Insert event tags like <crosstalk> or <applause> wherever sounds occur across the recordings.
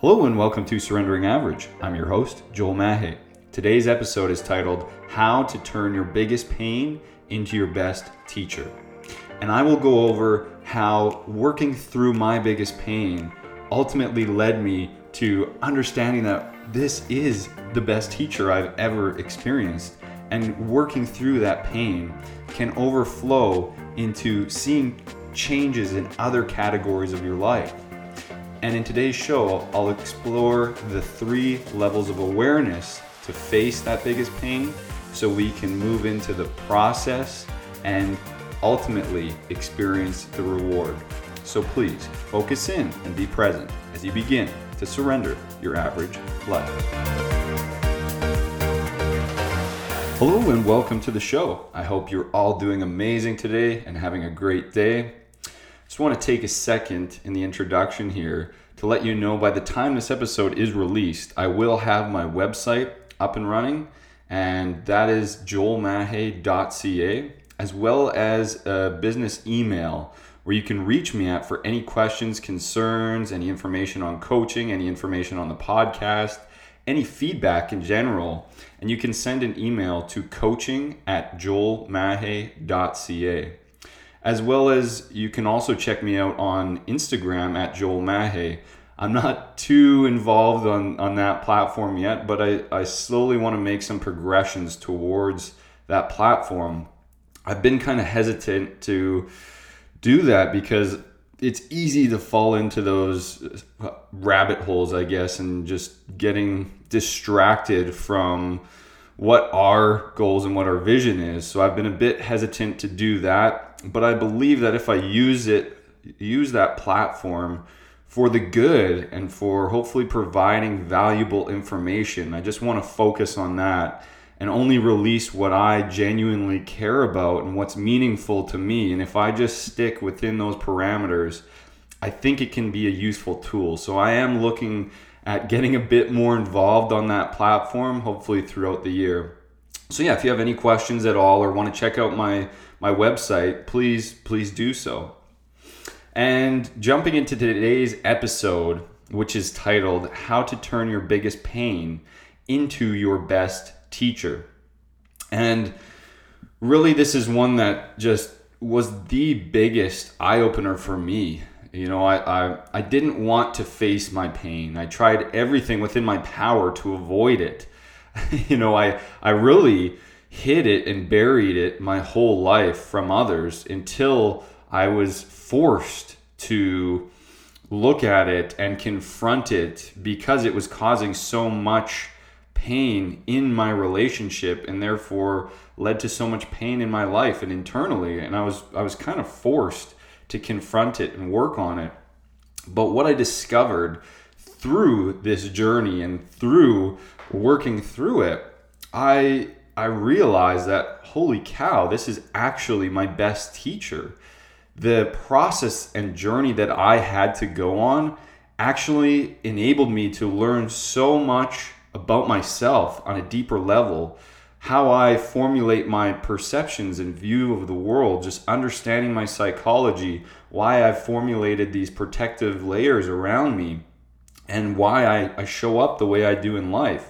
Hello and welcome to Surrendering Average. I'm your host, Joel Mahe. Today's episode is titled How to Turn Your Biggest Pain into Your Best Teacher. And I will go over how working through my biggest pain ultimately led me to understanding that this is the best teacher I've ever experienced. And working through that pain can overflow into seeing changes in other categories of your life. And in today's show, I'll explore the three levels of awareness to face that biggest pain so we can move into the process and ultimately experience the reward. So please focus in and be present as you begin to surrender your average life. Hello and welcome to the show. I hope you're all doing amazing today and having a great day. Just want to take a second in the introduction here to let you know by the time this episode is released, I will have my website up and running, and that is joelmahe.ca, as well as a business email where you can reach me at for any questions, concerns, any information on coaching, any information on the podcast, any feedback in general. And you can send an email to coaching at joelmahe.ca. As well as you can also check me out on Instagram at Joel Mahe. I'm not too involved on, on that platform yet, but I, I slowly want to make some progressions towards that platform. I've been kind of hesitant to do that because it's easy to fall into those uh, rabbit holes, I guess, and just getting distracted from what our goals and what our vision is. So I've been a bit hesitant to do that, but I believe that if I use it, use that platform for the good and for hopefully providing valuable information, I just want to focus on that and only release what I genuinely care about and what's meaningful to me. And if I just stick within those parameters, I think it can be a useful tool. So I am looking at getting a bit more involved on that platform, hopefully throughout the year. So yeah, if you have any questions at all or want to check out my my website, please please do so. And jumping into today's episode, which is titled How to Turn Your Biggest Pain into Your Best teacher. And really, this is one that just was the biggest eye opener for me. You know, I, I, I didn't want to face my pain. I tried everything within my power to avoid it. <laughs> you know, I, I really hid it and buried it my whole life from others until I was forced to look at it and confront it because it was causing so much pain in my relationship and therefore led to so much pain in my life and internally. And I was I was kind of forced to confront it and work on it. But what I discovered through this journey and through working through it I I realized that holy cow this is actually my best teacher the process and journey that I had to go on actually enabled me to learn so much about myself on a deeper level, how I formulate my perceptions and view of the world, just understanding my psychology, why I've formulated these protective layers around me, and why I, I show up the way I do in life.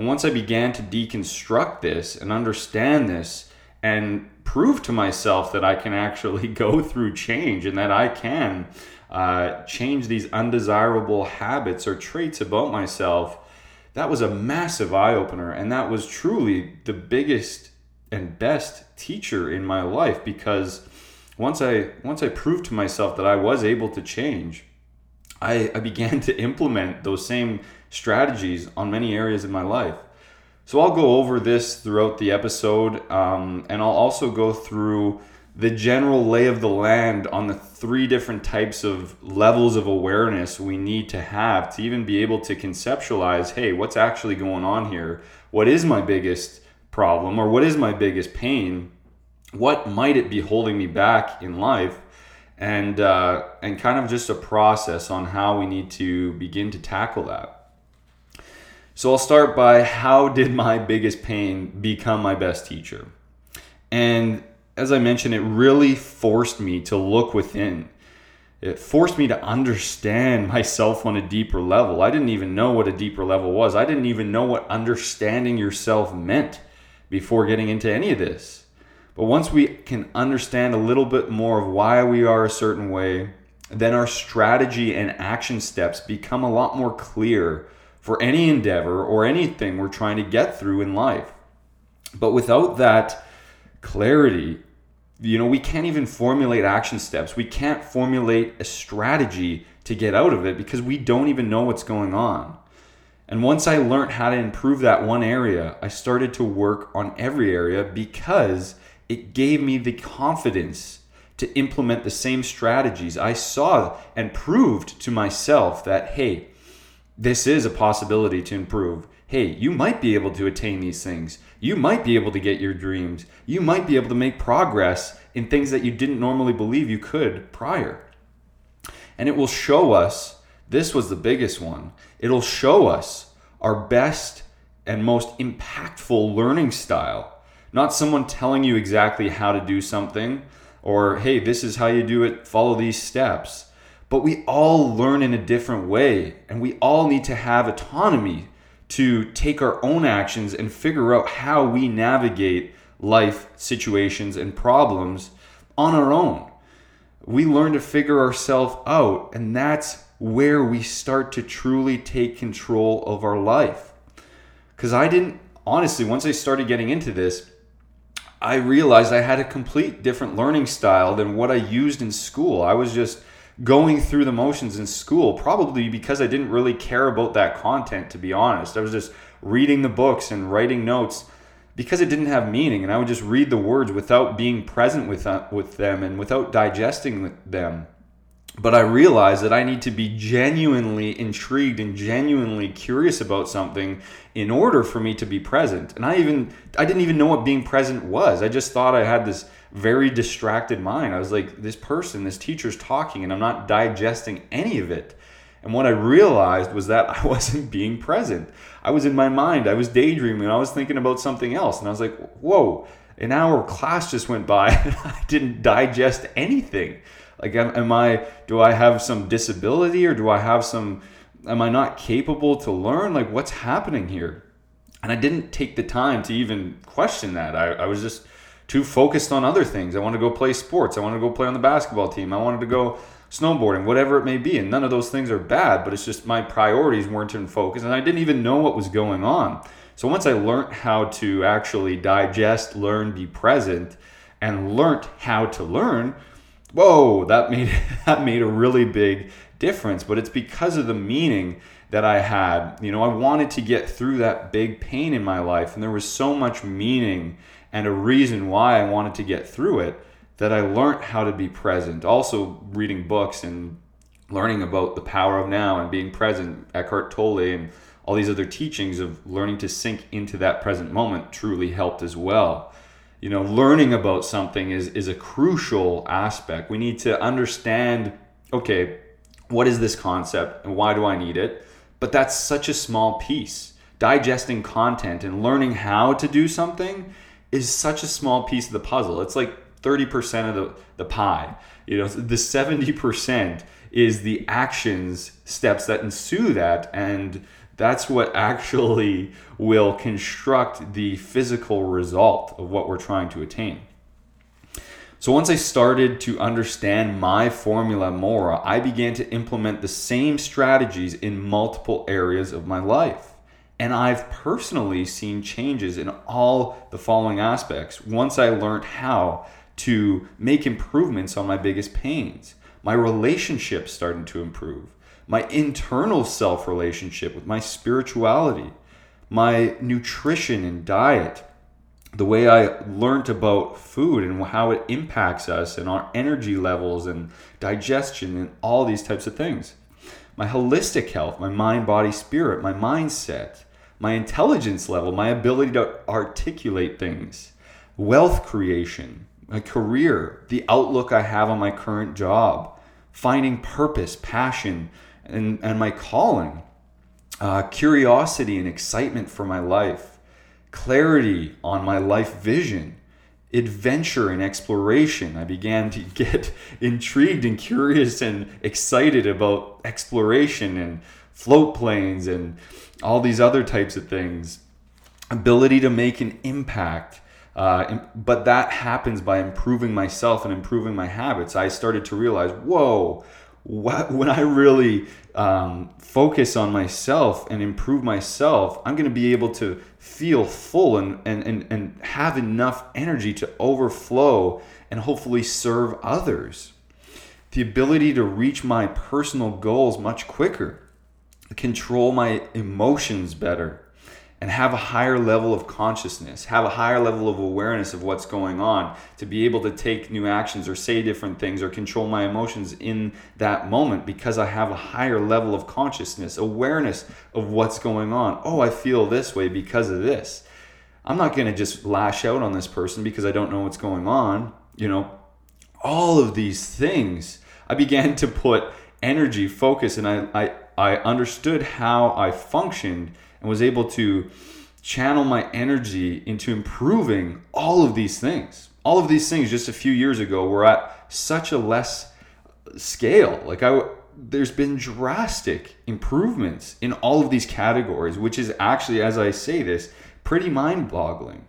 And once I began to deconstruct this and understand this and prove to myself that I can actually <laughs> go through change and that I can uh, change these undesirable habits or traits about myself, that was a massive eye opener. And that was truly the biggest and best teacher in my life because once I once I proved to myself that I was able to change, I, I began to implement those same strategies on many areas in my life. So I'll go over this throughout the episode, um, and I'll also go through the general lay of the land on the three different types of levels of awareness we need to have to even be able to conceptualize hey, what's actually going on here? What is my biggest problem or what is my biggest pain? What might it be holding me back in life? And, uh, and kind of just a process on how we need to begin to tackle that. So I'll start by how did my biggest pain become my best teacher? And as I mentioned, it really forced me to look within. it forced me to understand <laughs> myself on a deeper level. I didn't even know what a deeper level was. I didn't even know what understanding yourself meant before getting into any of this. But once we can understand a little bit more of why we are a certain way, then our strategy and action steps become a lot more clear for any endeavor or anything we're trying to get through in life. But without that clarity, you know, we can't even formulate action steps. We can't formulate a strategy to get out of it because we don't even know what's going on. And once I learned how to improve that one area, I started to work on every area because it gave me the confidence to implement the same strategies. I saw and proved to myself that, hey, this is a possibility to improve. Hey, you might be able to attain these things. You might be able to get your dreams. You might be able to make progress in things that you didn't normally believe you could prior. And it will show us this was the biggest one. It'll show us our best and most impactful learning style. Not someone telling you exactly how to do something or, hey, this is how you do it, follow these steps but we all learn in a different way and we all need to have autonomy to take our own actions and figure out how we navigate life situations and problems on our own. We learn to figure ourselves out, and that's where we start to truly take control of our life. Because I didn't, honestly, once I started getting into this, I realized I had a complete different learning style than what I used in school. I was just going through the motions in school, probably because I didn't really care about that content, to be honest. I was just reading the books and writing notes because it didn't have meaning, and I would just read the words without being present with, uh, with them and without digesting them. But I realized that I need to be genuinely intrigued and genuinely curious about something in order for me to be present. And I even I didn't even know what being present was. I just thought I had this very distracted mind. I was like, this person, this teacher's talking, and I'm not digesting any of it. And what I realized was that <laughs> I wasn't being present. I was in my mind, I was daydreaming, I was thinking about something else. And I was like, whoa, an hour class just went by <laughs> and I didn't digest anything. Like, am, am I, do I have some disability or do I have some, am I not capable to learn? Like, what's happening here? And I didn't take the time to even question that. I, I was just too focused on other things. I want to go play sports. I want to go play on the basketball team. I wanted to go snowboarding, whatever it may be. And none of those things are bad, but it's just my priorities weren't in focus and I didn't even know what was going on. So once I learned how to actually digest, learn, be present, and learned how to learn, whoa, that made <laughs> that made a really big difference. But it's because of the meaning that I had. You know, I wanted to get through that big pain in my life, and there was so much meaning and a reason why I wanted to get through it that I learned how to be present. Also, reading books and learning about the power of now and being present, Eckhart Tolle, and all these other teachings of learning to sink into that present moment truly helped as well. You know, learning about something is, is a crucial aspect. We need to understand okay, what is this concept and why do I need it? But that's such a small piece. Digesting content and learning how to do something is such a small piece of the puzzle. It's like 30% of the, the pie. You know, the 70% is the actions steps that ensue that and that's what actually will construct the physical result of what we're trying to attain. So once I started to understand my formula more, I began to implement the same strategies in multiple areas of my life. And I've personally seen changes in all the following aspects once I learned how to make improvements on my biggest pains. My relationships started to improve. My internal self relationship with my spirituality, my nutrition and diet, the way I learned about food and how it impacts us and our energy levels and digestion and all these types of things. My holistic health, my mind, body, spirit, my mindset, my intelligence level, my ability to articulate things, wealth creation, my career, the outlook I have on my current job, finding purpose, passion, and, and my calling, uh, curiosity and excitement for my life, clarity on my life vision, adventure and exploration. I began to <laughs> get intrigued and curious and excited about exploration and float planes and all these other types of things. Ability to make an impact. Uh, but that happens by improving myself and improving my habits. I started to realize, whoa, when I really um, focus on myself and improve myself, I'm going to be able to feel full and, and, and, and have enough energy to overflow and hopefully serve others. The ability to reach my personal goals much quicker, control my emotions better, and have a higher level of consciousness, have a higher level of awareness of what's going on, to be able to take new actions or say different things or control my emotions in that moment because I have a higher level of consciousness, awareness of what's going on. Oh, I feel this way because of this. I'm not going to just lash out on this person because I don't know what's going on. You know, all of these things, I began to put energy, focus, and I, I, I understood how I functioned and was able to channel my energy into improving all of these things. All of these things just a few years ago were at such a less scale. Like I there's been drastic improvements in all of these categories, which is actually as I say this, pretty mind-boggling.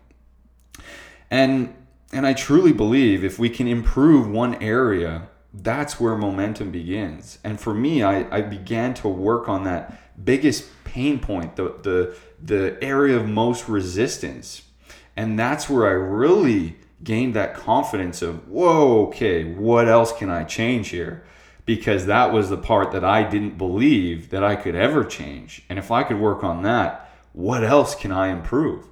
And and I truly believe if we can improve one area, that's where momentum begins. And for me, I, I began to work on that biggest pain point, the the the area of most resistance. And that's where I really gained that confidence of, whoa, okay, what else can I change here? Because that was the part that I didn't believe that I could ever change. And if I could work on that, what else can I improve?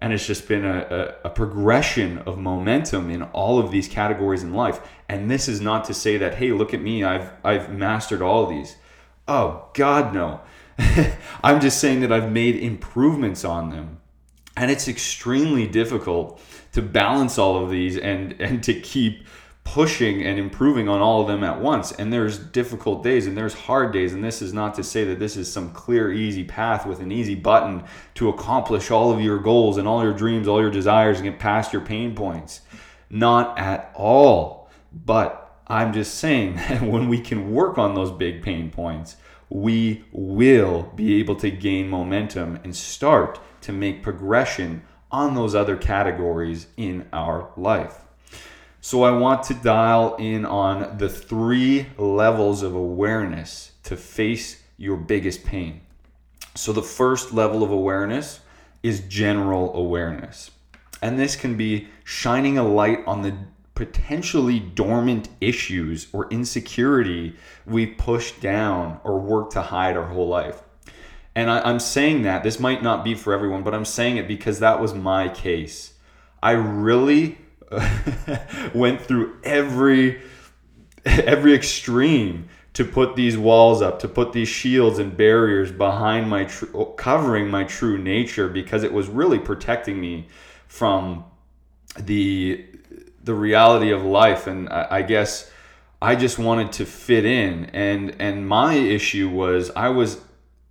And it's just been a, a, a, progression of momentum in all of these categories in life. And this is not to say that, hey, look at me, I've I've mastered all these. Oh God, no. <laughs> I'm just saying that I've made improvements on them. And it's extremely difficult to balance all of these and, <laughs> and to keep pushing and improving on all of them at once. And there's difficult days and there's hard days. And this is not to say that this is some clear, easy path with an easy button to accomplish all of your goals and all your dreams, all your desires, and get past your pain points. Not at all. But I'm just saying <laughs> that when we can work on those big pain points, we will be able to gain momentum and start to make progression on those other categories in our life. So, I want to dial in on the three levels of awareness to face your biggest pain. So, the first level of awareness is general awareness. And this can be shining a light on the potentially dormant issues or insecurity we push down or work to hide our whole life. And I, am saying that this might not be for everyone, but I'm saying it because that was my case. I really <laughs> went through every every extreme to put these walls up, to put these shields and barriers behind my tr- covering my true nature because it was really protecting me from the the reality of life and I, I guess I just wanted to fit in and and my issue was I was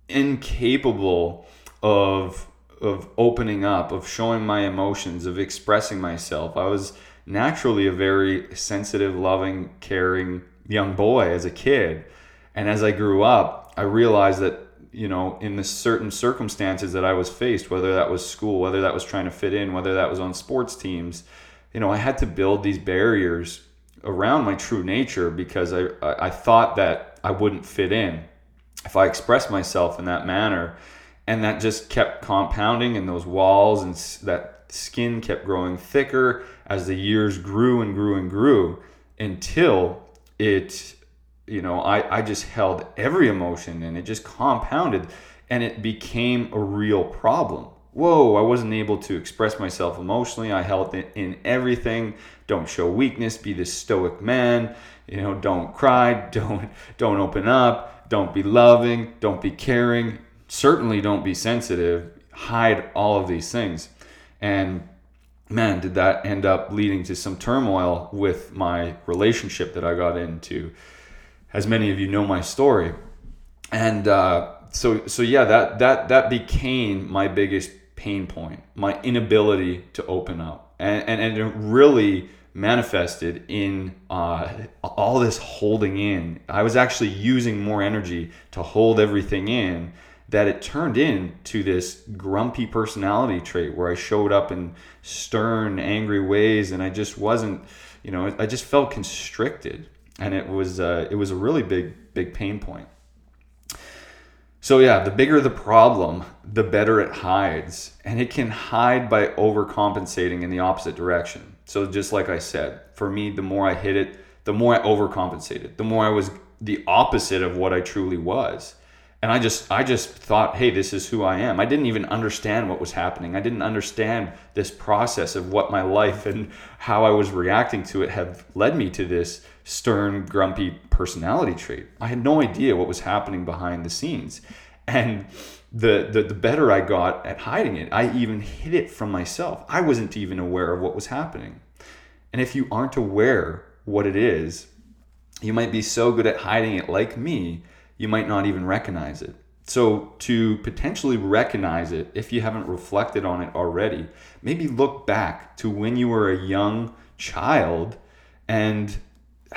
incapable of of opening up, of showing my emotions, of expressing myself. I was naturally a very sensitive, loving, caring young boy as a kid. And as I grew up, I realized that, you know, in the certain circumstances that I was faced, whether that was school, whether that was trying to fit in, whether that was on sports teams, you know, I had to build these barriers around my true nature because I, I thought that I wouldn't fit in if I expressed myself in that manner. And that just kept compounding, and those walls and that skin kept growing thicker as the years grew and grew and grew until it, you know, I, I just held every emotion and it just compounded and it became a real problem whoa, I wasn't able to express myself emotionally. I held it in everything. Don't show weakness. Be this stoic man. You know, don't cry. <laughs> Don't don't open up. Don't be loving. Don't be caring. Certainly, don't be sensitive. Hide all of these things. And man, did that end up leading to some turmoil with my relationship that I got into. As many of you know my story, and uh, so so yeah, that that that became my biggest pain point, my inability to open up. and and, and it really manifested in uh, all this holding in. I was actually using more energy to hold everything in that it turned into this grumpy personality trait where I showed up in stern, angry ways, and I just wasn't, you know, I just felt constricted, and it was uh, it was a really big big pain point. So yeah, the bigger the problem, the better it hides, and it can hide by overcompensating in the opposite direction. So just like I said, for me, the more I hit it, the more I overcompensated, the more I was the opposite of what I truly was and I just I just thought, hey, this is who I am. I didn't even understand what was happening. I didn't understand this process of what my life and how I was reacting to it have led me to this stern, grumpy personality trait. I had no idea what was happening behind the scenes. And the, the the better I got at hiding it, I even hid it from myself. I wasn't even aware of what was happening. And if you aren't aware what it is, you might be so good at hiding it like me you might not even recognize it. So, to potentially recognize it, if you haven't reflected on it already, maybe look back to when you were a young child and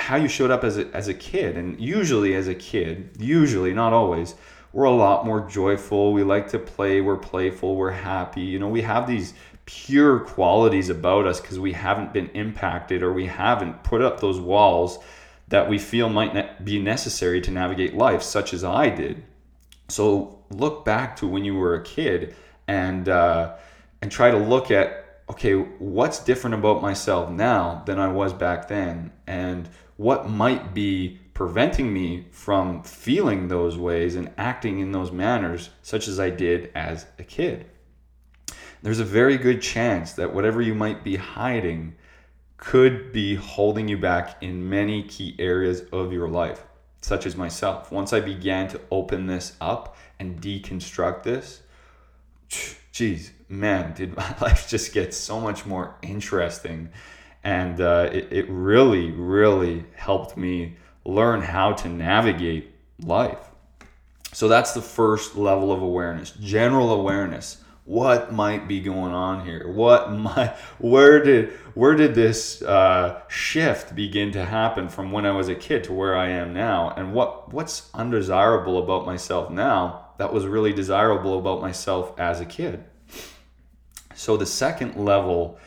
how you showed up as a, as a kid. And usually, as a kid, usually, not always, we're a lot more joyful. We like to play, we're playful, we're happy. You know, we have these pure qualities about us because we haven't been impacted or we haven't put up those walls that we feel might ne- be necessary to navigate life, such as I did. So look back to when you were a kid and uh, and try to look at okay, what's different about myself now than I was back then, and what might be preventing me from feeling those ways and acting in those manners, such as I did as a kid. There's a very good chance that whatever you might be hiding could be holding you back in many key areas of your life, such as myself. Once I began to open this up and deconstruct this, <sniffs> geez, man, did <laughs> my life just get so much more interesting. And uh, it, it really, really helped me learn how to navigate life. So that's the first level of awareness, general awareness. What might be going on here? What <laughs> my where did where did this uh, shift begin to happen from when i was a kid to where i am now? And what what's undesirable about myself now that was really desirable about myself as a kid? So the second level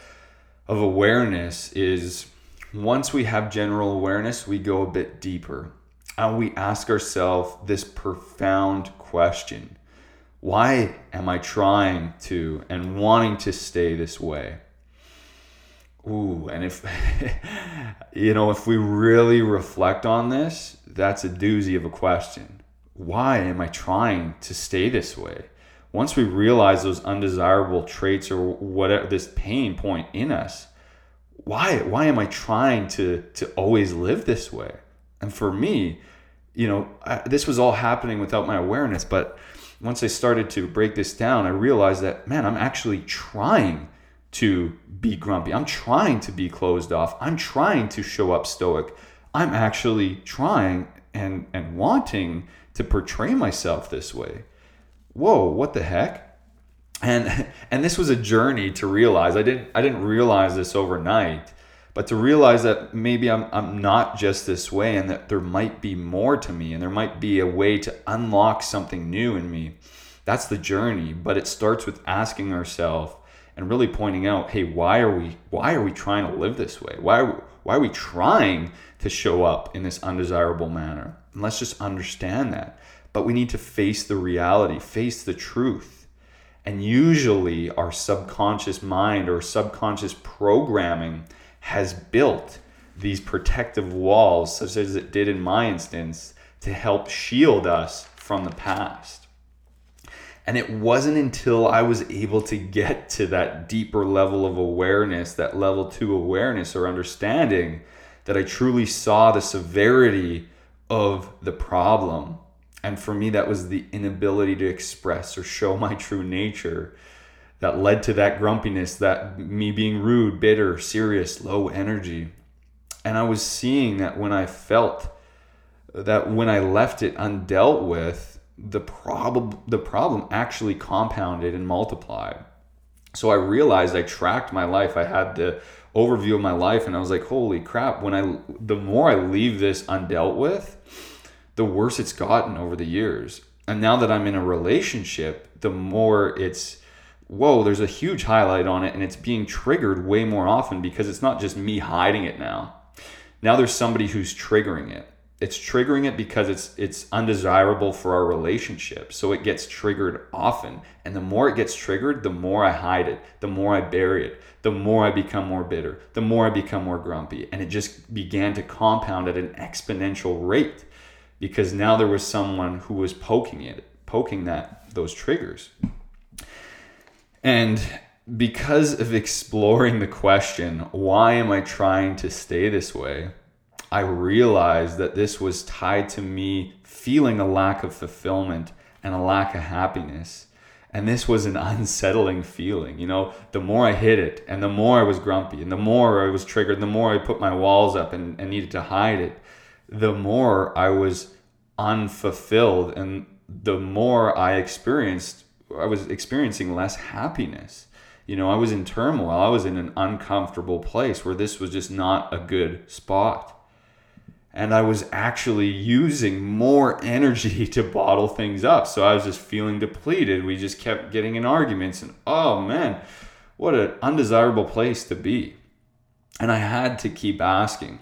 of awareness is once we have general awareness we go a bit deeper and we ask ourselves this profound question why am I trying to and wanting to stay this way? Ooh, and if, <laughs> you know, if we really reflect on this, that's a doozy of a question. Why am I trying to stay this way? Once we realize those undesirable traits or whatever, this pain point in us, why, why am I trying to, to always live this way? And for me, you know, I, this was all happening without my awareness, but once I started to break this down, I realized that, man, I'm actually trying to be grumpy. I'm trying to be closed off. I'm trying to show up stoic. I'm actually trying and, and wanting to portray myself this way. Whoa, what the heck? And and this was a journey to realize. I didn't I didn't realize this overnight but to realize that maybe I'm, I'm not just this way and that there might be more to me and there might be a way to unlock something new in me. That's the journey, but it starts with asking ourselves and really pointing out, hey, why are we why are we trying to live this way? Why are we, why are we trying to show up in this undesirable manner? And let's just understand that. But we need to face the reality, face the truth. And usually our subconscious mind or subconscious programming has built these protective walls, such as it did in my instance, to help shield us from the past. And it wasn't until I was able to get to that deeper level of awareness, that level two awareness or understanding, that I truly saw the severity of the problem. And for me, that was the inability to express or show my true nature that led to that grumpiness, that me being rude, bitter, serious, low energy. And I was seeing that when I felt that when I left it undealt with, the problem the problem actually compounded and multiplied. So I realized I tracked my life. I had the overview of my life and I was like, holy crap, when I the more I leave this undealt with, the worse it's gotten over the years. And now that I'm in a relationship, the more it's whoa, there's a huge highlight on it and it's being triggered way more often because it's not just me hiding it now. Now there's somebody who's triggering it it's triggering it because it's it's undesirable for our relationship so it gets triggered often and the more it gets triggered the more i hide it the more i bury it the more i become more bitter the more i become more grumpy and it just began to compound at an exponential rate because now there was someone who was poking it poking that those triggers and because of exploring the question why am i trying to stay this way I realized that this was tied to me feeling a lack of fulfillment and a lack of happiness. And this was an <laughs> unsettling feeling. You know, the more I hid it and the more I was grumpy and the more I was triggered, the more I put my walls up and, and needed to hide it, the more I was unfulfilled and the more I experienced, I was experiencing less happiness. You know, I was in turmoil. I was in an uncomfortable place where this was just not a good spot and I was actually using more <laughs> energy to bottle things up. So I was just feeling depleted. We just kept getting in arguments, and oh man, what an undesirable place to be. And I had to keep asking,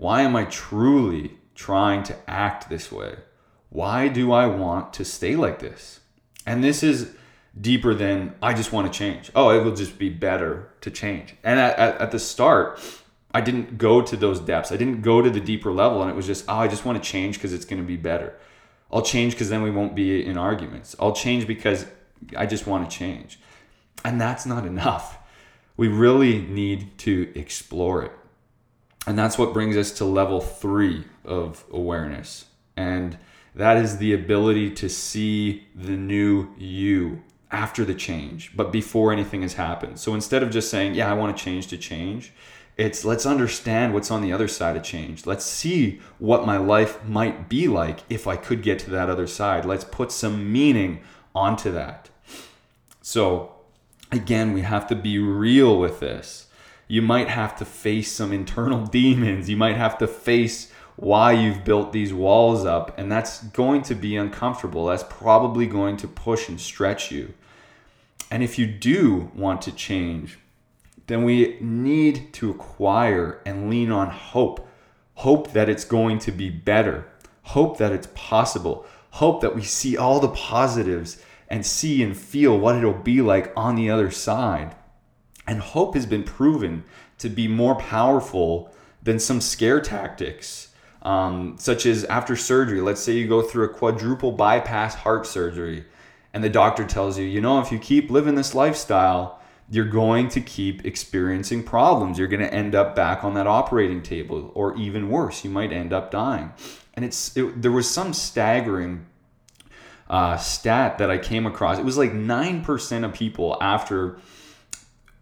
why am I truly trying to act this way? Why do I want to stay like this? And this is deeper than I just want to change. Oh, it will just be better to change. And at, at, at the start, I didn't go to those depths. I didn't go to the deeper level. And it was just, oh, I just want to change because it's going to be better. I'll change because then we won't be in arguments. I'll change because I just want to change. And that's not enough. We really need to explore it. And that's what brings us to level three of awareness. And that is the ability to see the new you after the change, but before anything has happened. So instead of just saying, yeah, I want to change to change, it's let's understand what's on the other side of change. Let's see what my life might be like if I could get to that other side. Let's put some meaning onto that. So, again, we have to be real with this. You might have to face some internal <laughs> demons. You might have to face why you've built these walls up, and that's going to be uncomfortable. That's probably going to push and stretch you. And if you do want to change, then we need to acquire and lean on hope. Hope that it's going to be better. Hope that it's possible. Hope that we see all the positives and see and feel what it'll be like on the other side. And hope has been proven to be more powerful than some scare tactics, um, such as after surgery. Let's say you go through a quadruple bypass heart surgery, and the doctor tells you, you know, if you keep living this lifestyle, you're going to keep experiencing problems. You're going to end up back on that operating table, or even worse, you might end up dying. And it's it, there was some staggering uh, stat that I came across. It was like nine percent of people after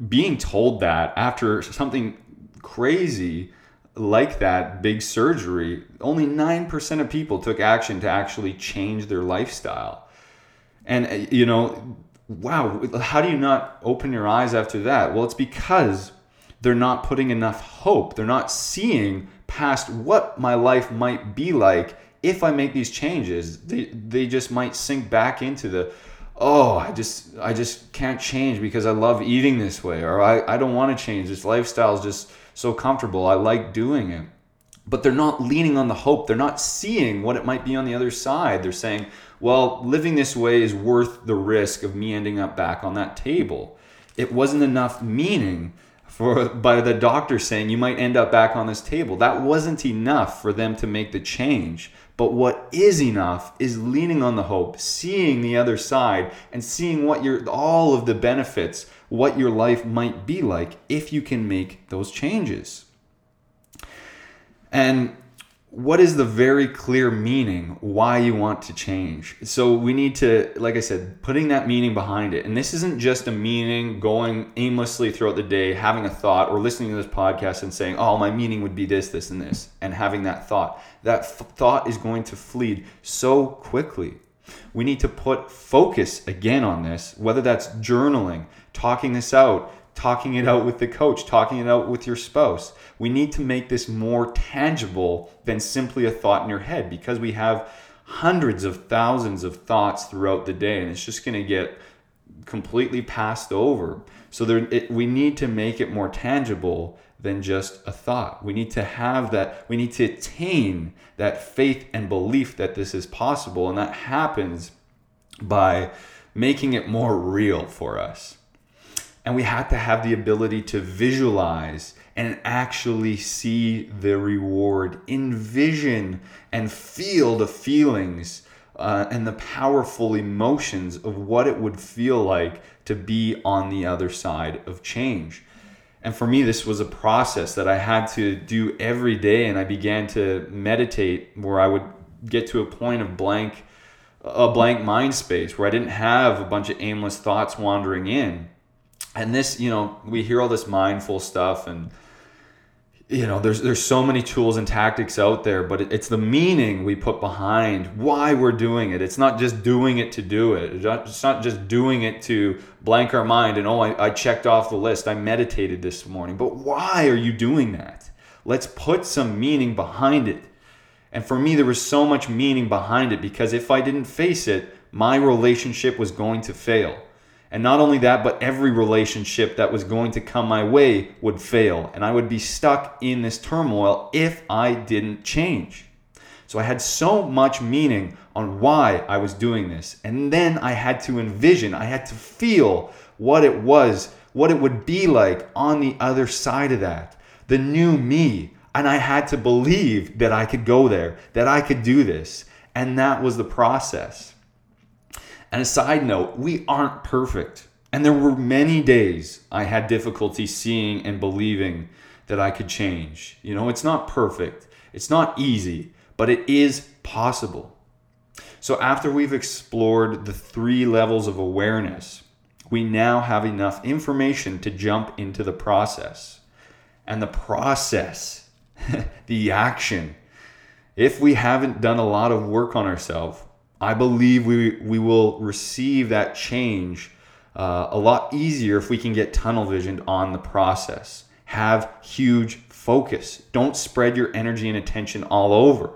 being told that after something crazy like that big surgery, only 9% of people took action to actually change their lifestyle. And, uh, you know, wow, how do you not open your eyes after that? Well, it's because they're not putting enough hope. They're not seeing past what my life might be like if I make these changes. They, they just might sink back into the, oh, I just I just can't change because I love eating this way, or I, I don't want to change. This lifestyle is just so comfortable. I like doing it. But they're not leaning on the hope. They're not seeing what it might be on the other side. They're saying, well, living this way is worth the risk of me ending up back on that table. It wasn't enough meaning for by the doctor saying you might end up back on this table. That wasn't enough for them to make the change. But what is enough is leaning on the hope, seeing the other side and seeing what your all of the benefits, what your life might be like if you can make those changes. And what is the very clear meaning why you want to change? So we need to like i said putting that meaning behind it. And this isn't just a meaning going aimlessly throughout the day having a thought or listening to this podcast and saying oh my meaning would be this this and this and having that thought. That f- thought is going to flee so quickly. We need to put focus again on this, whether that's journaling, talking this out, talking it out with the coach, talking it out with your spouse. We need to make this more tangible than simply a thought in your head because we have hundreds of thousands of thoughts throughout the day and it's just going to get completely passed over. So there, it, we need to make it more tangible than just a thought. We need to have that, we need to attain that faith and belief that this is possible. And that happens by making it more real for us. And we have to have the ability to visualize and actually see the reward, envision and feel the feelings uh, and the powerful emotions of what it would feel like to be on the other side of change. And for me, this was a process that I had to do every day. And I began to meditate where I would get to a point of blank, a blank mind space where I didn't have a bunch of aimless thoughts wandering in. And this, you know, we hear all this mindful stuff and you know there's there's so many tools and tactics out there but it's the meaning we put behind why we're doing it. It's not just doing it to do it. It's not just doing it to blank our mind and oh I, I checked off the list. I meditated this morning. But why are you doing that? Let's put some meaning behind it. And for me there was so much meaning behind it because if i didn't face it my relationship was going to fail and not only that, but every relationship that was going to come my way would fail. And I would be stuck in this turmoil if I didn't change. So I had so much meaning on why I was doing this. And then I had to envision, I had to feel what it was, what it would be like on the other side of that. The new me. And I had to believe that I could go there, that I could do this. And that was the process. And a side note, we aren't perfect. And there were many days I had difficulty seeing and believing that I could change. You know, it's not perfect, it's not easy, but it is possible. So, after we've explored the three levels of awareness, we now have enough information to jump into the process. And the process, <laughs> the action, if we haven't done a lot of work on ourselves, I believe we, we will receive that change uh, a lot easier if we can get tunnel visioned on the process. Have huge focus. Don't spread your energy and attention all over.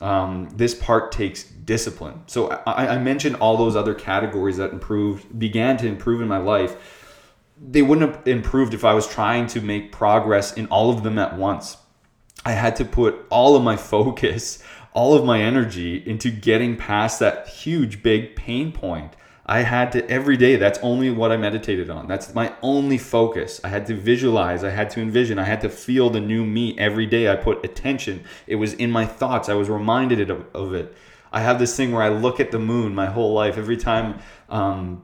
Um, this part takes discipline. So I, I, mentioned all those other categories that improved, began to improve in my life. They wouldn't have improved if I was trying to make progress in all of them at once. I had to put all of my <laughs> focus all of my energy into getting past that huge big pain point. I had to every day, that's only what I meditated on. That's my only focus. I had to visualize, I had to envision, I had to feel the new me every day. I put attention. It was in my thoughts. I was reminded of, of it. I have this thing where I look at the moon my whole life. Every time um,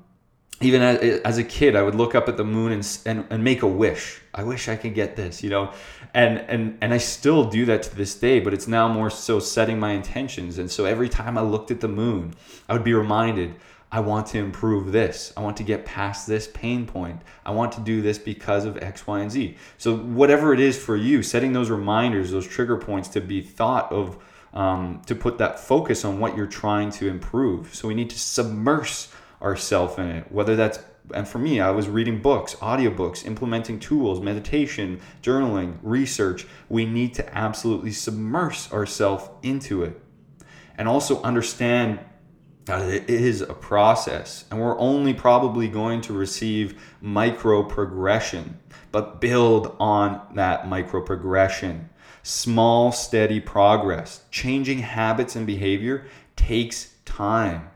even as, as, a kid, I would look up at the moon and, and, and make a wish. I wish I could get this, you know, and and and I still do that to this day. But it's now more so setting my intentions. And so every time I looked at the moon, I would be reminded, I want to improve this. I want to get past this pain point. I want to do this because of X, Y, and Z. So whatever it is for you, setting those reminders, those trigger points to be thought of. Um, to put that focus on what you're trying to improve. So we need to submerge ourselves in it, whether that's and for me, I was reading books, audiobooks, implementing tools, meditation, journaling, research. We need to absolutely submerge ourselves into it and also understand that it is a process and we're only probably going to receive micro progression, but build on that micro progression. Small, steady progress. Changing habits and behavior takes time.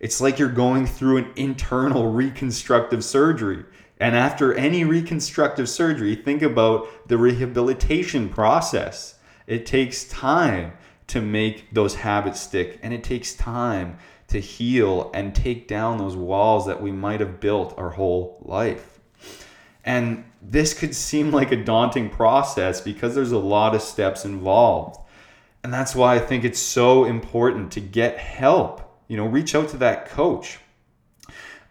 It's like you're going through an internal reconstructive surgery. And after any reconstructive surgery, think about the rehabilitation process. It takes time to make those habits stick, and it takes time to heal and take down those walls that we might have built our whole life. And this could seem like a daunting process because there's a lot of steps involved. And that's why I think it's so important to get help you know, reach out to that coach.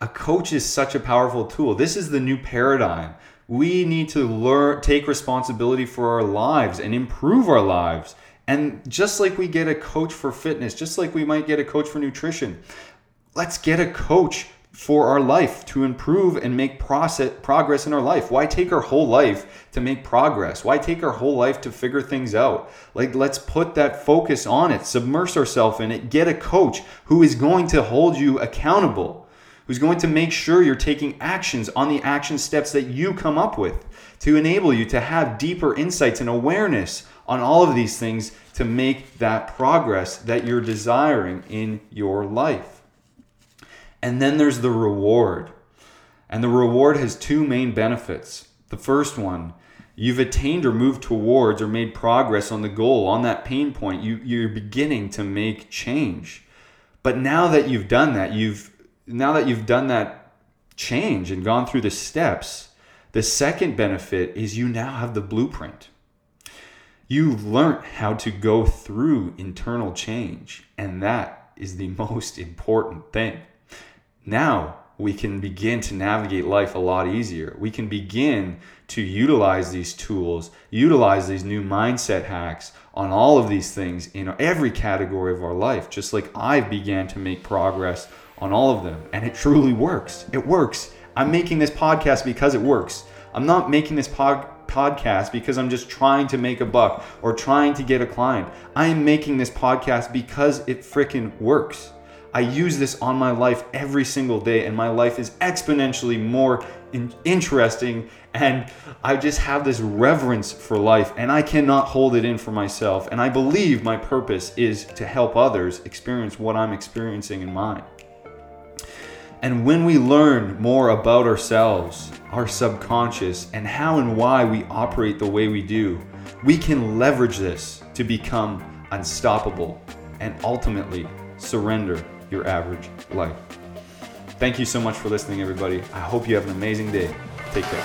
A coach is such a powerful tool. This is the new paradigm. We need to learn take responsibility for our lives and improve our lives And just like we get a coach for fitness, just like we might get a coach for nutrition, let's get a coach for our life to improve and make process, progress in our life. Why take our whole life to make progress? Why take our whole life to figure things out? Like, let's put that focus on it, submerge ourselves in it, get a coach who is going to hold you accountable, who's going to make sure you're taking actions on the action steps that you come up with to enable you to have deeper insights and awareness on all of these things to make that progress that you're desiring in your life. And then there's the reward. And the reward has two main benefits. The first one, you've attained or moved towards or made progress on the goal, on that pain point. You, you're beginning to make change. But now that you've done that, you've now that you've done that change and gone through the steps, the second benefit is you now have the blueprint. You've learned how to go through internal change, and that is the <laughs> most important thing. Now we can begin to navigate life a lot easier. We can begin to utilize these tools, utilize these new mindset hacks on all of these things in every category of our life, just like I began to make progress on all of them. And it truly works. It works. I'm making this podcast because it works. I'm not making this pod- podcast because I'm just trying to make a buck or trying to get a client. I am making this podcast because it freaking works. I use this on my life every single day, and my life is exponentially more in- interesting. And I just have this reverence for life, and I cannot hold it in for myself. And I believe my purpose is to help others experience what I'm experiencing in mine. And when we learn more about ourselves, our subconscious, and how and why we operate the way we do, we can leverage this to become unstoppable and ultimately surrender your average life. Thank you so much for listening, everybody. I hope you have an amazing day. Take care.